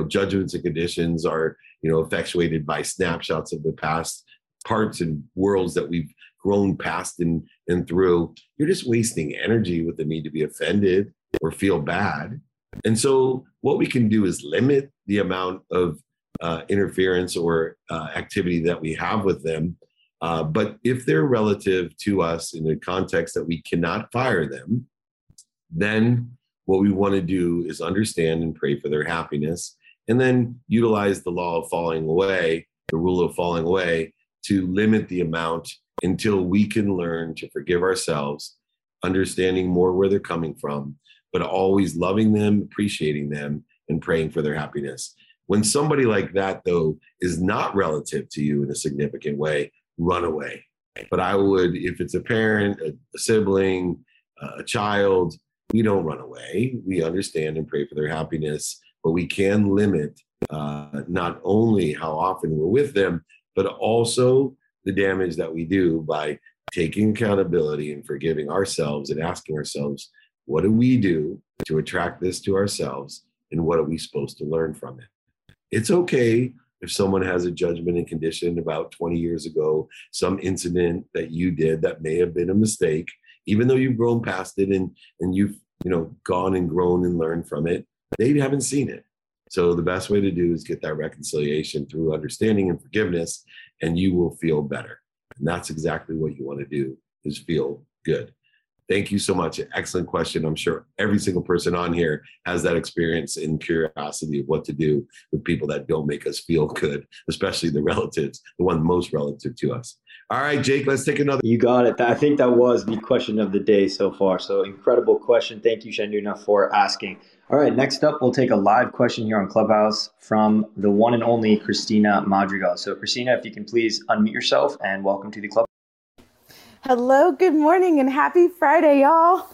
know, judgments and conditions are you know effectuated by snapshots of the past parts and worlds that we've grown past and and through, you're just wasting energy with the need to be offended or feel bad. And so, what we can do is limit the amount of uh, interference or uh, activity that we have with them. Uh, but if they're relative to us in a context that we cannot fire them, then what we want to do is understand and pray for their happiness and then utilize the law of falling away, the rule of falling away, to limit the amount until we can learn to forgive ourselves, understanding more where they're coming from, but always loving them, appreciating them, and praying for their happiness. When somebody like that, though, is not relative to you in a significant way, run away. But I would, if it's a parent, a, sibling, a child, we don't run away. We understand and pray for their happiness, but we can limit uh, not only how often we're with them, but also the damage that we do by taking accountability and forgiving ourselves and asking ourselves, what do we do to attract this to ourselves? And what are we supposed to learn from it? It's okay if someone has a judgment and condition about 20 years ago, some incident that you did that may have been a mistake, even though you've grown past it and, and you've you know gone and grown and learned from it, they haven't seen it. So the best way to do is get that reconciliation through understanding and forgiveness, and you will feel better. And that's exactly what you want to do is feel good. Thank you so much. Excellent question. I'm sure every single person on here has that experience and curiosity of what to do with people that don't make us feel good, especially the relatives, the one most relative to us. All right, Jake, let's take another. You got it. I think that was the question of the day so far. So incredible question. Thank you, Shanduna, for asking. All right, next up, we'll take a live question here on Clubhouse from the one and only Christina Madrigal. So, Christina, if you can please unmute yourself and welcome to the club. Hello, good morning, and happy Friday, y'all.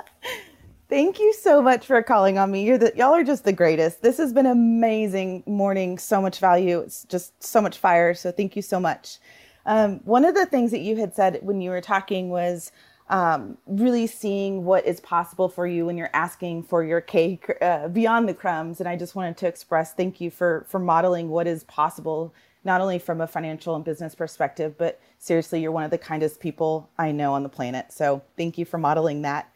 Thank you so much for calling on me. You're the, y'all are just the greatest. This has been amazing morning, so much value. It's just so much fire. So thank you so much. Um, one of the things that you had said when you were talking was um, really seeing what is possible for you when you're asking for your cake uh, beyond the crumbs. And I just wanted to express thank you for for modeling what is possible, not only from a financial and business perspective, but seriously, you're one of the kindest people I know on the planet. So thank you for modeling that.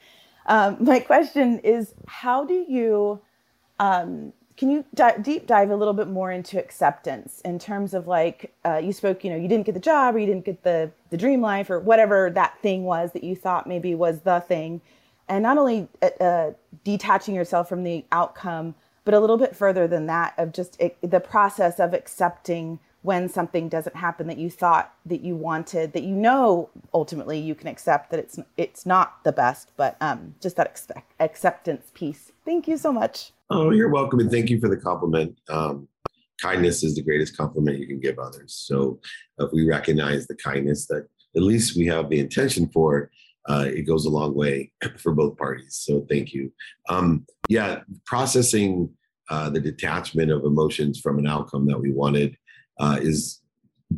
Um, my question is, how do you um, can you di- deep dive a little bit more into acceptance in terms of like uh, you spoke, you know, you didn't get the job or you didn't get the the dream life or whatever that thing was that you thought maybe was the thing, and not only uh, uh, detaching yourself from the outcome, but a little bit further than that of just it, the process of accepting when something doesn't happen that you thought that you wanted that you know ultimately you can accept that it's it's not the best but um, just that expect, acceptance piece thank you so much Oh, you're welcome, and thank you for the compliment. Um, kindness is the greatest compliment you can give others. So, if we recognize the kindness that at least we have the intention for, uh, it goes a long way for both parties. So thank you. Um, yeah, processing uh, the detachment of emotions from an outcome that we wanted uh, is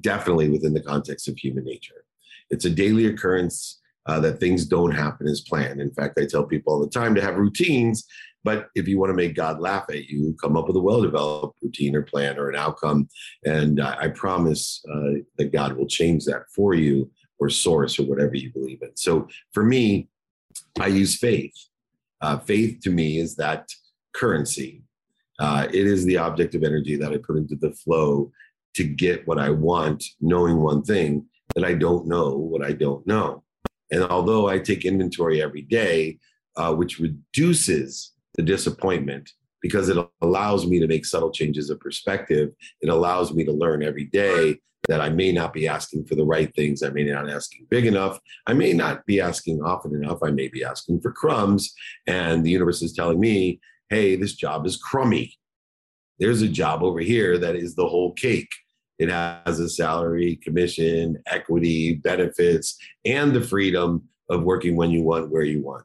definitely within the context of human nature. It's a daily occurrence uh, that things don't happen as planned. In fact, I tell people all the time to have routines, but if you want to make God laugh at you, come up with a well developed routine or plan or an outcome. And I promise uh, that God will change that for you or source or whatever you believe in. So for me, I use faith. Uh, faith to me is that currency. Uh, it is the object of energy that I put into the flow to get what I want, knowing one thing that I don't know what I don't know. And although I take inventory every day, uh, which reduces the disappointment because it allows me to make subtle changes of perspective, it allows me to learn every day that I may not be asking for the right things. I may not asking big enough. I may not be asking often enough. I may be asking for crumbs. And the universe is telling me, hey, this job is crummy. There's a job over here that is the whole cake. It has a salary, commission, equity, benefits, and the freedom of working when you want, where you want.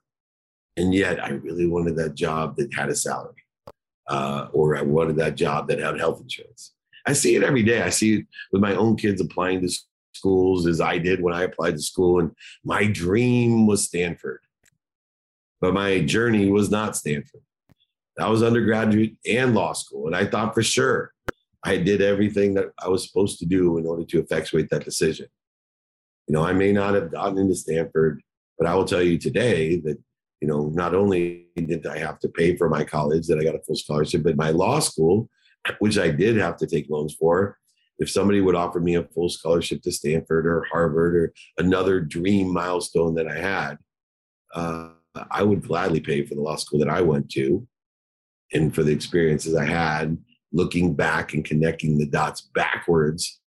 And yet, I really wanted that job that had a salary, uh, or I wanted that job that had health insurance. I see it every day. I see it with my own kids applying to schools as I did when I applied to school. And my dream was Stanford, but my journey was not Stanford. That was undergraduate and law school. And I thought for sure I did everything that I was supposed to do in order to effectuate that decision. You know, I may not have gotten into Stanford, but I will tell you today that, you know, not only did I have to pay for my college, that I got a full scholarship, but my law school, which I did have to take loans for, if somebody would offer me a full scholarship to Stanford or Harvard or another dream milestone that I had, uh, I would gladly pay for the law school that I went to and for the experiences I had looking back and connecting the dots backwards,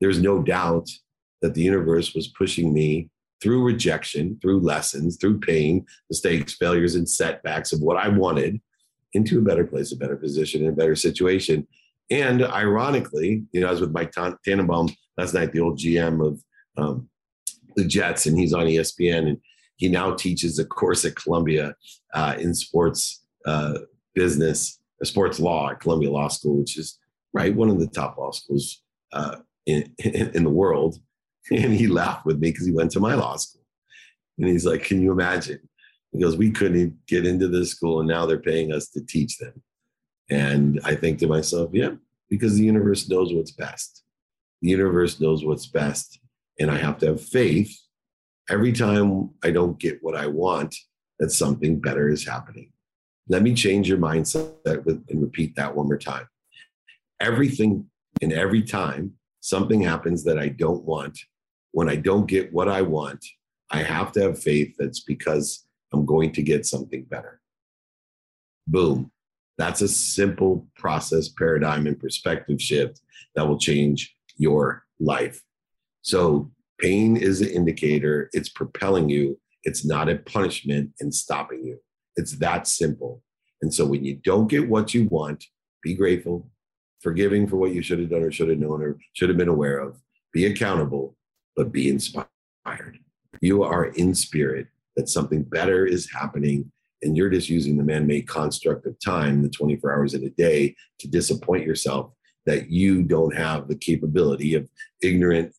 there's no doubt that the universe was pushing me through rejection, through lessons, through pain, mistakes, failures, and setbacks of what I wanted into a better place, a better position, and a better situation. And ironically, you know, I was with Mike Tannenbaum last night, the old GM of um, the Jets, and he's on ESPN, and he now teaches a course at Columbia uh, in sports uh, business sports law at Columbia Law School, which is right one of the top law schools uh, in, in, in the world. And he laughed with me because he went to my law school. And he's like, "Can you imagine?" Goes, "We couldn't get into this school, and now they're paying us to teach them." And I think to myself, "Yeah, because the universe knows what's best. The universe knows what's best, and I have to have faith." Every time I don't get what I want, that something better is happening. Let me change your mindset and repeat that one more time. Everything and every time something happens that I don't want, when I don't get what I want, I have to have faith that's because I'm going to get something better. Boom. That's a simple process, paradigm, and perspective shift that will change your life. So, pain is an indicator, it's propelling you, it's not a punishment and stopping you. It's that simple. And so when you don't get what you want, be grateful, forgiving for what you should have done or should have known or should have been aware of. Be accountable, but be inspired. You are in spirit that something better is happening, and you're just using the man made construct of time, the 24 hours in a day, to disappoint yourself that you don't have the capability of ignorant.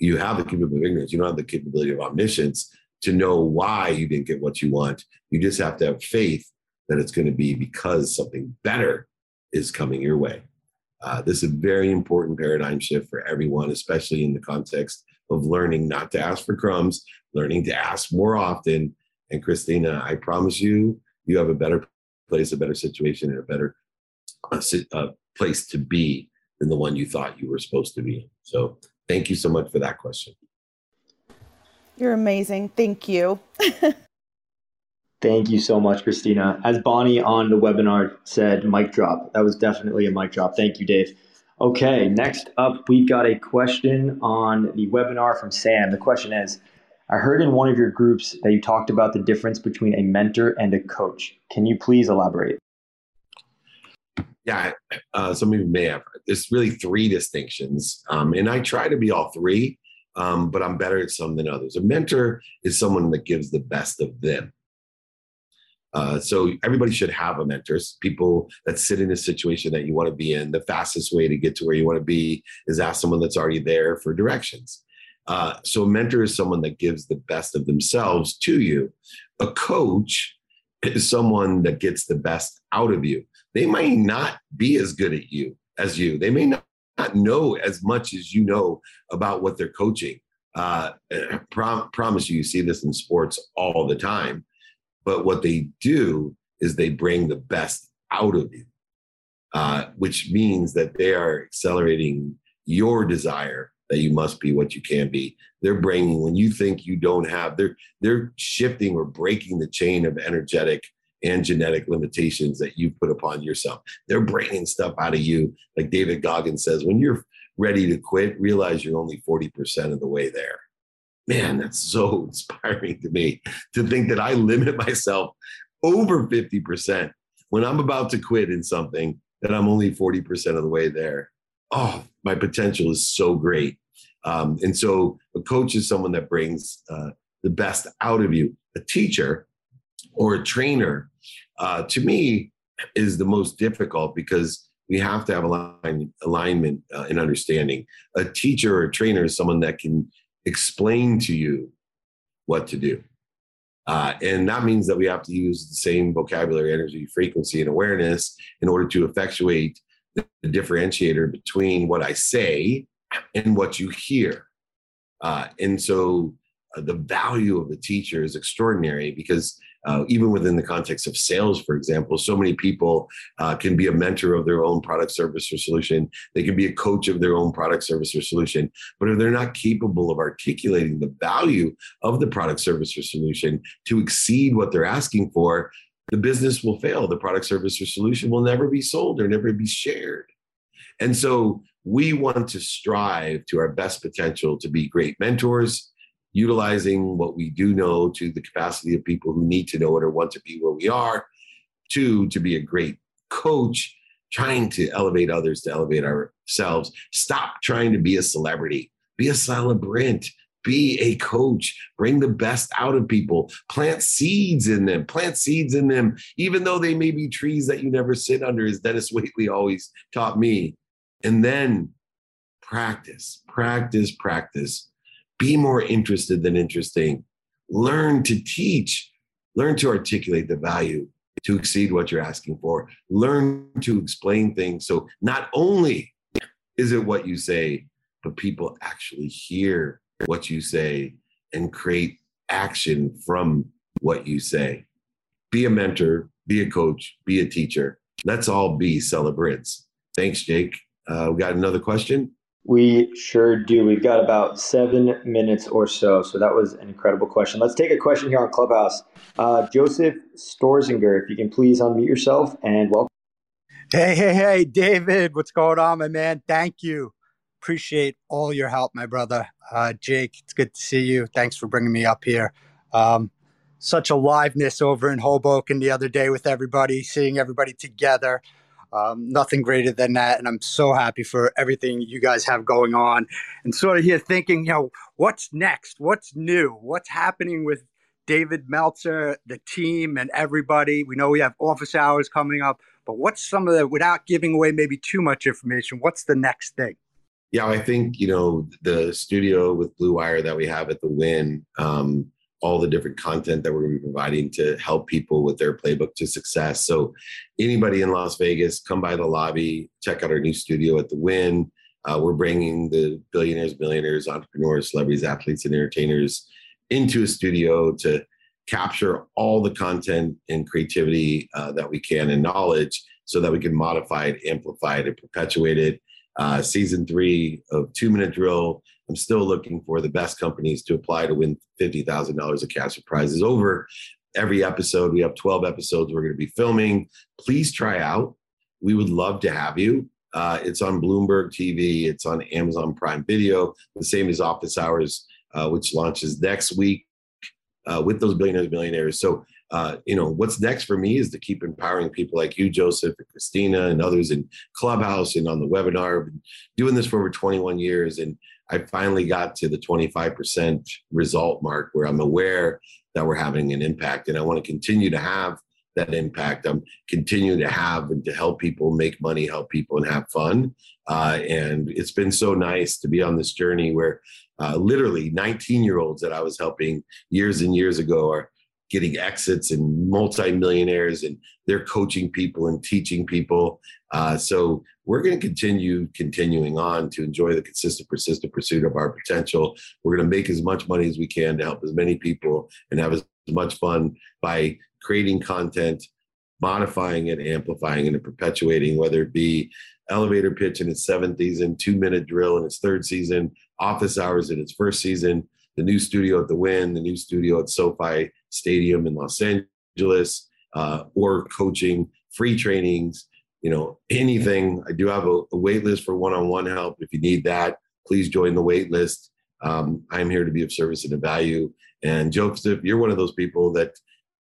You have the capability of ignorance. You don't have the capability of omniscience to know why you didn't get what you want. You just have to have faith that it's going to be because something better is coming your way. Uh, this is a very important paradigm shift for everyone, especially in the context of learning not to ask for crumbs, learning to ask more often. And Christina, I promise you, you have a better place, a better situation, and a better uh, uh, place to be than the one you thought you were supposed to be. So, thank you so much for that question. You're amazing. Thank you. Thank you so much, Christina. As Bonnie on the webinar said, mic drop. That was definitely a mic drop. Thank you, Dave. Okay, next up, we've got a question on the webinar from Sam. The question is I heard in one of your groups that you talked about the difference between a mentor and a coach. Can you please elaborate? Yeah, uh, some of you may have. There's really three distinctions, um, and I try to be all three. Um, but I'm better at some than others. A mentor is someone that gives the best of them. Uh, so everybody should have a mentor. People that sit in a situation that you want to be in. The fastest way to get to where you want to be is ask someone that's already there for directions. Uh, so a mentor is someone that gives the best of themselves to you. A coach is someone that gets the best out of you. They might not be as good at you as you. They may not, not know as much as you know about what they're coaching. Uh, prom- promise you, you see this in sports all the time. But what they do is they bring the best out of you, uh, which means that they are accelerating your desire that you must be what you can be. They're bringing when you think you don't have, they're they're shifting or breaking the chain of energetic and genetic limitations that you put upon yourself. They're bringing stuff out of you, like David Goggins says. When you're ready to quit, realize you're only forty percent of the way there man, that's so inspiring to me to think that I limit myself over 50% when I'm about to quit in something that I'm only 40% of the way there. Oh, my potential is so great. Um, and so a coach is someone that brings uh, the best out of you. A teacher or a trainer, uh, to me, is the most difficult because we have to have align, alignment uh, and understanding. A teacher or a trainer is someone that can explain to you what to do. Uh, and that means that we have to use the same vocabulary, energy, frequency, and awareness in order to effectuate the, the differentiator between what I say and what you hear. Uh, and so uh, the value of the teacher is extraordinary because uh, even within the context of sales, for example, so many people uh, can be a mentor of their own product, service, or solution. They can be a coach of their own product, service, or solution. But if they're not capable of articulating the value of the product, service, or solution to exceed what they're asking for, the business will fail. The product, service, or solution will never be sold or never be shared. And so we want to strive to our best potential to be great mentors utilizing what we do know to the capacity of people who need to know it or want to be where we are. Two, to be a great coach, trying to elevate others to elevate ourselves. Stop trying to be a celebrity, be a celebrant. Be a coach. Bring the best out of people. Plant seeds in them. Plant seeds in them, even though they may be trees that you never sit under, as Dennis Waitley always taught me. And then practice, practice, practice be more interested than interesting. Learn to teach, learn to articulate the value to exceed what you're asking for. Learn to explain things. So not only is it what you say, but people actually hear what you say and create action from what you say. Be a mentor, be a coach, be a teacher. Let's all be celebrants. Thanks, Jake. Uh, we got another question. We sure do. We've got about seven minutes or so. So that was an incredible question. Let's take a question here on Clubhouse. Uh, Joseph Storzinger, if you can please unmute yourself and welcome. Hey, hey, hey, David, what's going on, my man? Thank you. Appreciate all your help, my brother. Uh, Jake, it's good to see you. Thanks for bringing me up here. Um, such aliveness over in Hoboken the other day with everybody, seeing everybody together. Um, nothing greater than that. And I'm so happy for everything you guys have going on. And sort of here thinking, you know, what's next? What's new? What's happening with David Meltzer, the team, and everybody? We know we have office hours coming up, but what's some of the, without giving away maybe too much information, what's the next thing? Yeah, I think, you know, the studio with Blue Wire that we have at the Wynn, um, all the different content that we're going to be providing to help people with their playbook to success. So, anybody in Las Vegas, come by the lobby, check out our new studio at the Wynn. Uh, we're bringing the billionaires, millionaires, entrepreneurs, celebrities, athletes, and entertainers into a studio to capture all the content and creativity uh, that we can and knowledge so that we can modify it, amplify it, and perpetuate it. Uh, season three of Two Minute Drill I'm still looking for the best companies to apply to win $50,000 of cash prizes over every episode. We have 12 episodes we're going to be filming. Please try out. We would love to have you. Uh, it's on Bloomberg TV, it's on Amazon Prime Video, the same as Office Hours, uh, which launches next week uh, with those billionaires, millionaires. So uh, you know, what's next for me is to keep empowering people like you, Joseph, and Christina, and others in Clubhouse and on the webinar. I've been doing this for over 21 years, and I finally got to the 25% result mark where I'm aware that we're having an impact, and I want to continue to have that impact. I'm continuing to have and to help people make money, help people, and have fun. Uh, and it's been so nice to be on this journey where uh, literally 19 year olds that I was helping years and years ago are getting exits and multimillionaires and they're coaching people and teaching people. Uh, so we're going to continue continuing on to enjoy the consistent persistent pursuit of our potential. We're going to make as much money as we can to help as many people and have as much fun by creating content modifying it amplifying it and perpetuating whether it be elevator pitch in its seventh season two minute drill in its third season office hours in its first season the new studio at the Wynn, the new studio at SoFi Stadium in Los Angeles, uh, or coaching, free trainings, you know, anything. I do have a, a wait list for one-on-one help. If you need that, please join the wait list. Um, I'm here to be of service and of value. And Joseph, you're one of those people that,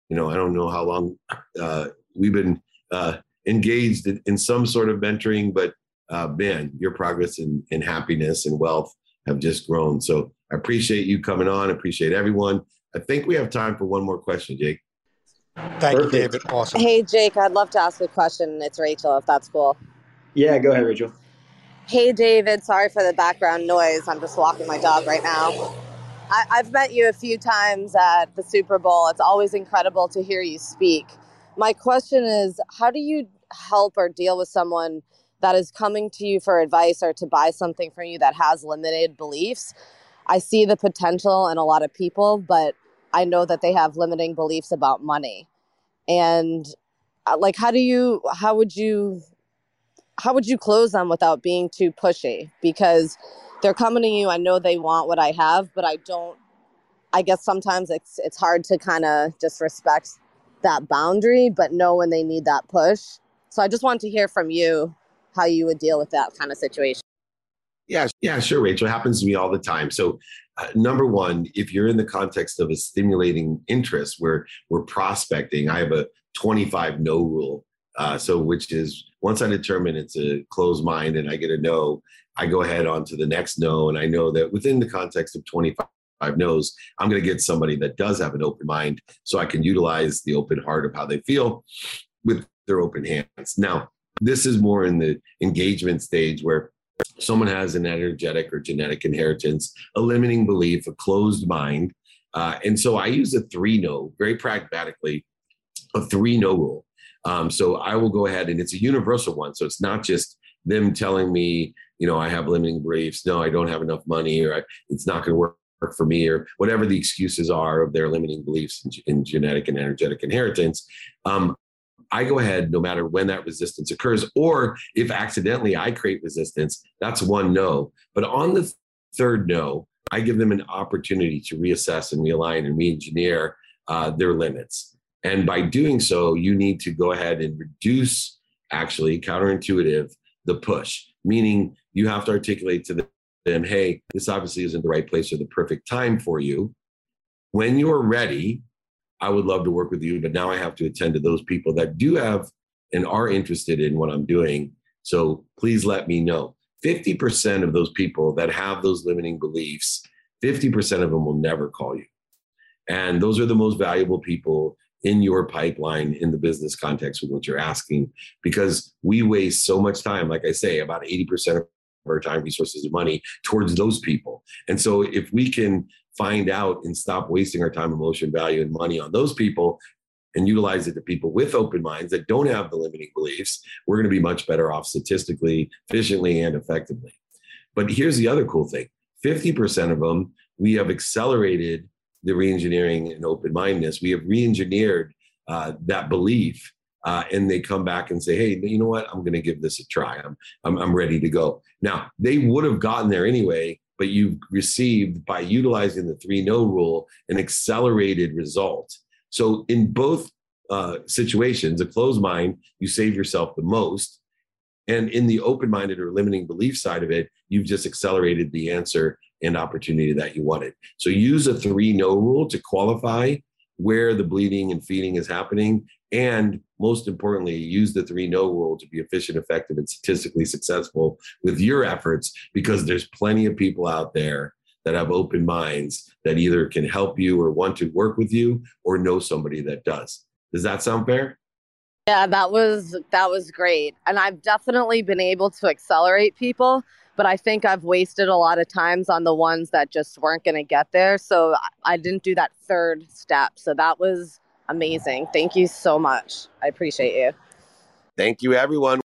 you know, I don't know how long uh, we've been uh, engaged in, in, some sort of mentoring, but uh, man, your progress in, in happiness and wealth have just grown. So I appreciate you coming on. Appreciate everyone. I think we have time for one more question, Jake. Thank Perfect. you, David. Awesome. Hey, Jake, I'd love to ask a question. It's Rachel, if that's cool. Yeah, go ahead, Rachel. Hey, David. Sorry for the background noise. I'm just walking my dog right now. I, I've met you a few times at the Super Bowl. It's always incredible to hear you speak. My question is how do you help or deal with someone that is coming to you for advice or to buy something from you that has limited beliefs? I see the potential in a lot of people, but I know that they have limiting beliefs about money. And uh, like how do you how would you how would you close them without being too pushy? Because they're coming to you, I know they want what I have, but I don't I guess sometimes it's it's hard to kind of just respect that boundary, but know when they need that push. So I just want to hear from you how you would deal with that kind of situation. Yeah, yeah, sure, Rachel. It happens to me all the time. So, number one, if you're in the context of a stimulating interest where we're prospecting, I have a 25 no rule. Uh, so, which is once I determine it's a closed mind and I get a no, I go ahead on to the next no. And I know that within the context of 25 no's, I'm going to get somebody that does have an open mind so I can utilize the open heart of how they feel with their open hands. Now, this is more in the engagement stage where someone has an energetic or genetic inheritance, a limiting belief, a closed mind. Uh, and so I use a three no very pragmatically, a three no rule. Um, so I will go ahead and it's a universal one. So it's not just them telling me, you know, I have limiting beliefs. No, I don't have enough money, or it's not going to work for me, or whatever the excuses are of their limiting beliefs in, in genetic and energetic inheritance. Um, I go ahead no matter when that resistance occurs, or if accidentally I create resistance, that's one no. But on the third no, I give them an opportunity to reassess and realign and re-engineer uh, their limits. And by doing so, you need to go ahead and reduce, actually counterintuitive, the push, meaning you have to articulate to them, hey, this obviously isn't the right place or the perfect time for you. When you're ready, I would love to work with you, but now I have to attend to those people that do have and are interested in what I'm doing. So please let me know. 50% of those people that have those limiting beliefs, 50% of them will never call you. And those are the most valuable people in your pipeline in the business context with what you're asking because we waste so much time. Like I say, about 80% of our time, resources, and money towards those people. And so if we can find out and stop wasting our time, emotion, value, and money on those people and utilize it to people with open minds that don't have the limiting beliefs, we're going to be much better off statistically, efficiently, and effectively. But here's the other cool thing 50% of them, we have accelerated the reengineering and open mindedness. We have reengineered uh, that belief. Uh, and they come back and say, "Hey, you know what? I'm going to give this a try. I'm, I'm, I'm ready to go." Now they would have gotten there anyway but you've received by utilizing the three no rule an accelerated result. So in both uh, situations, a closed mind, you save yourself the most. And in the open minded or limiting belief side of it, you've just accelerated the answer and opportunity that you wanted. So use a three no rule to qualify where the bleeding and feeding is happening. And most importantly, use the three no rule to be efficient, effective, and statistically successful with your efforts because there's plenty of people out there that have open minds that either can help you or want to work with you or know somebody that does. Does that sound fair? Yeah, that was that was great. And I've definitely been able to accelerate people, but I think I've wasted a lot of times on the ones that just weren't going to get there. So I didn't do that third step. So that was amazing. Thank you so much. I appreciate you. Thank you, everyone.